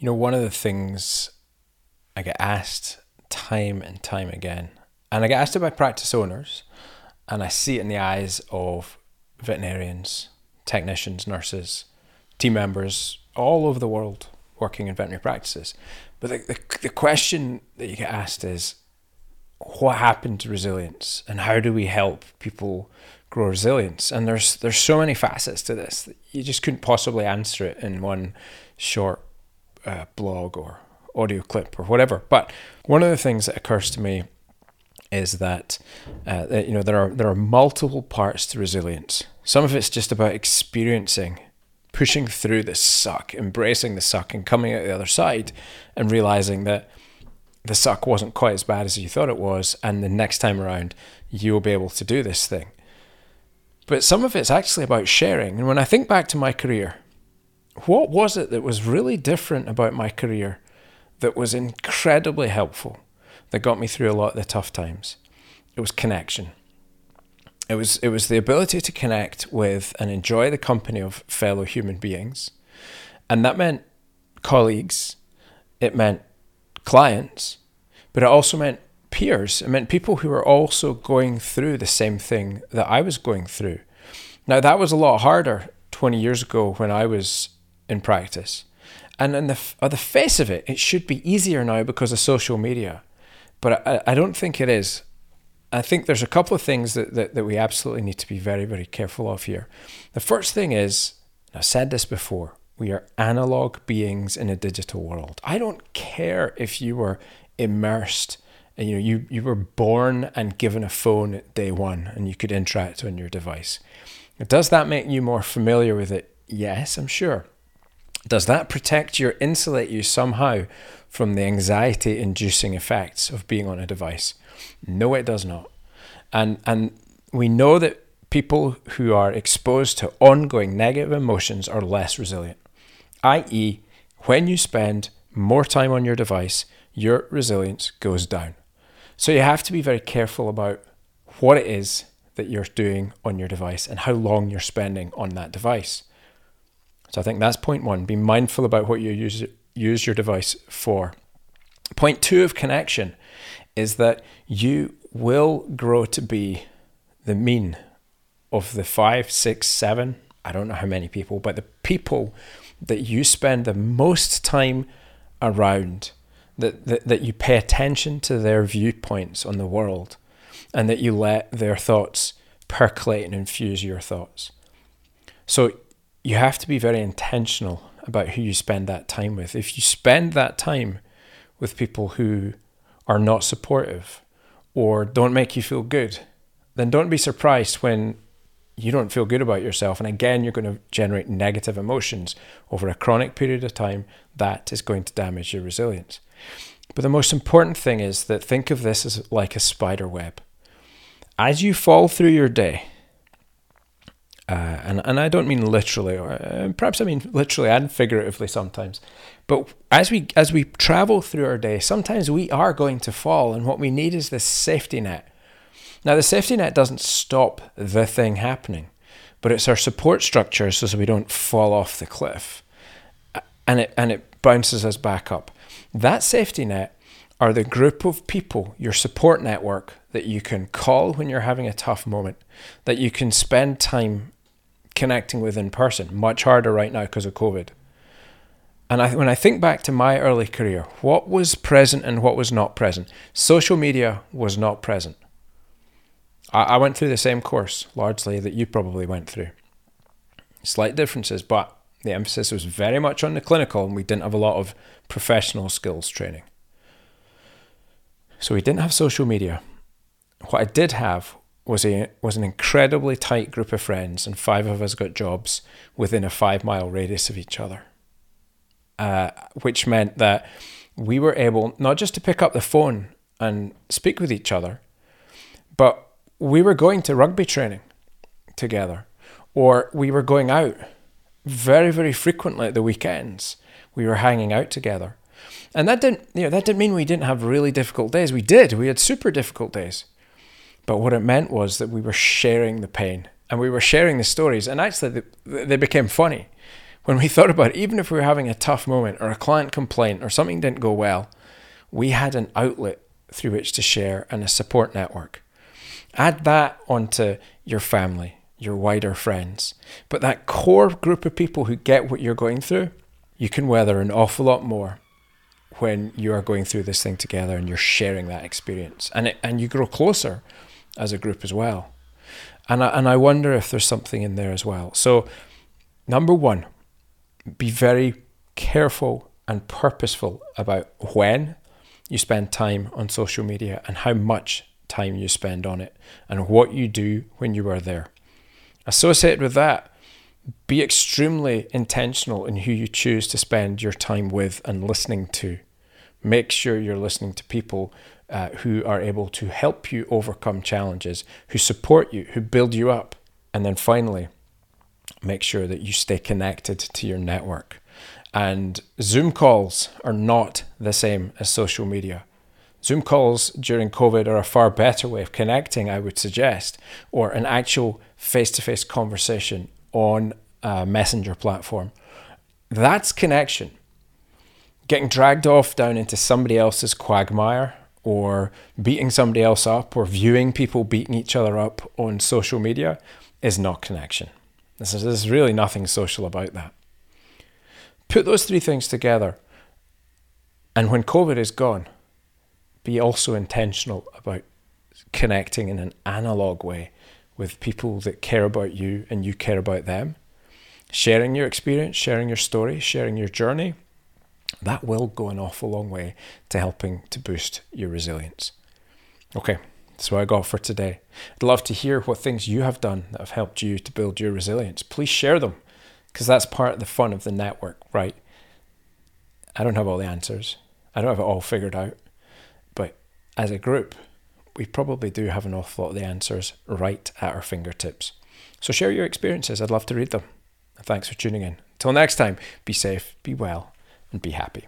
You know, one of the things I get asked time and time again, and I get asked it by practice owners, and I see it in the eyes of veterinarians, technicians, nurses, team members all over the world working in veterinary practices. But the, the, the question that you get asked is what happened to resilience and how do we help people grow resilience? And there's there's so many facets to this that you just couldn't possibly answer it in one short uh, blog or audio clip or whatever. But one of the things that occurs to me is that, uh, that you know there are there are multiple parts to resilience. Some of it's just about experiencing, pushing through the suck, embracing the suck, and coming out the other side, and realizing that the suck wasn't quite as bad as you thought it was, and the next time around you'll be able to do this thing. But some of it's actually about sharing. And when I think back to my career, what was it that was really different about my career that was incredibly helpful, that got me through a lot of the tough times? It was connection. It was it was the ability to connect with and enjoy the company of fellow human beings. And that meant colleagues, it meant clients, but it also meant peers. It meant people who were also going through the same thing that I was going through. Now that was a lot harder 20 years ago when I was in practice. And on the, on the face of it, it should be easier now because of social media. But I, I don't think it is. I think there's a couple of things that, that, that we absolutely need to be very, very careful of here. The first thing is, I've said this before, we are analog beings in a digital world. I don't care if you were immersed and you know you, you were born and given a phone at day one and you could interact on your device. Does that make you more familiar with it? Yes, I'm sure. Does that protect you or insulate you somehow from the anxiety inducing effects of being on a device? No, it does not. And and we know that people who are exposed to ongoing negative emotions are less resilient. I.e., when you spend more time on your device, your resilience goes down. So you have to be very careful about what it is that you're doing on your device and how long you're spending on that device. So I think that's point one. Be mindful about what you use use your device for. Point two of connection is that you will grow to be the mean of the five, six, seven, I don't know how many people, but the people that you spend the most time around, that, that, that you pay attention to their viewpoints on the world, and that you let their thoughts percolate and infuse your thoughts. So you have to be very intentional about who you spend that time with. If you spend that time with people who are not supportive or don't make you feel good, then don't be surprised when you don't feel good about yourself. And again, you're going to generate negative emotions over a chronic period of time. That is going to damage your resilience. But the most important thing is that think of this as like a spider web. As you fall through your day, uh, and, and I don't mean literally, or uh, perhaps I mean literally and figuratively sometimes. But as we as we travel through our day, sometimes we are going to fall, and what we need is this safety net. Now, the safety net doesn't stop the thing happening, but it's our support structure so we don't fall off the cliff, and it and it bounces us back up. That safety net are the group of people, your support network that you can call when you're having a tough moment, that you can spend time connecting with in person. Much harder right now because of COVID. And I, when I think back to my early career, what was present and what was not present? Social media was not present. I, I went through the same course largely that you probably went through. Slight differences, but the emphasis was very much on the clinical, and we didn't have a lot of professional skills training. So we didn't have social media. What I did have was a was an incredibly tight group of friends, and five of us got jobs within a five mile radius of each other. Uh, which meant that we were able not just to pick up the phone and speak with each other, but we were going to rugby training together, or we were going out very, very frequently at the weekends. We were hanging out together. And that didn't, you know, that didn't mean we didn't have really difficult days. We did. We had super difficult days. But what it meant was that we were sharing the pain and we were sharing the stories, and actually they became funny. when we thought about it, even if we were having a tough moment or a client complaint or something didn't go well, we had an outlet through which to share and a support network. Add that onto your family, your wider friends. But that core group of people who get what you're going through, you can weather an awful lot more when you are going through this thing together and you're sharing that experience. And, it, and you grow closer as a group as well. And I, and I wonder if there's something in there as well. So, number one, be very careful and purposeful about when you spend time on social media and how much time you spend on it and what you do when you are there. Associated with that, be extremely intentional in who you choose to spend your time with and listening to. Make sure you're listening to people uh, who are able to help you overcome challenges, who support you, who build you up. And then finally, make sure that you stay connected to your network. And Zoom calls are not the same as social media. Zoom calls during COVID are a far better way of connecting, I would suggest, or an actual face to face conversation on a messenger platform. That's connection. Getting dragged off down into somebody else's quagmire or beating somebody else up or viewing people beating each other up on social media is not connection. This There's really nothing social about that. Put those three things together, and when COVID is gone, be also intentional about connecting in an analog way with people that care about you and you care about them. Sharing your experience, sharing your story, sharing your journey, that will go an awful long way to helping to boost your resilience. Okay, that's what I got for today. I'd love to hear what things you have done that have helped you to build your resilience. Please share them because that's part of the fun of the network, right? I don't have all the answers, I don't have it all figured out but as a group, we probably do have an awful lot of the answers right at our fingertips. So share your experiences. I'd love to read them. thanks for tuning in. Until next time, be safe, be well, and be happy.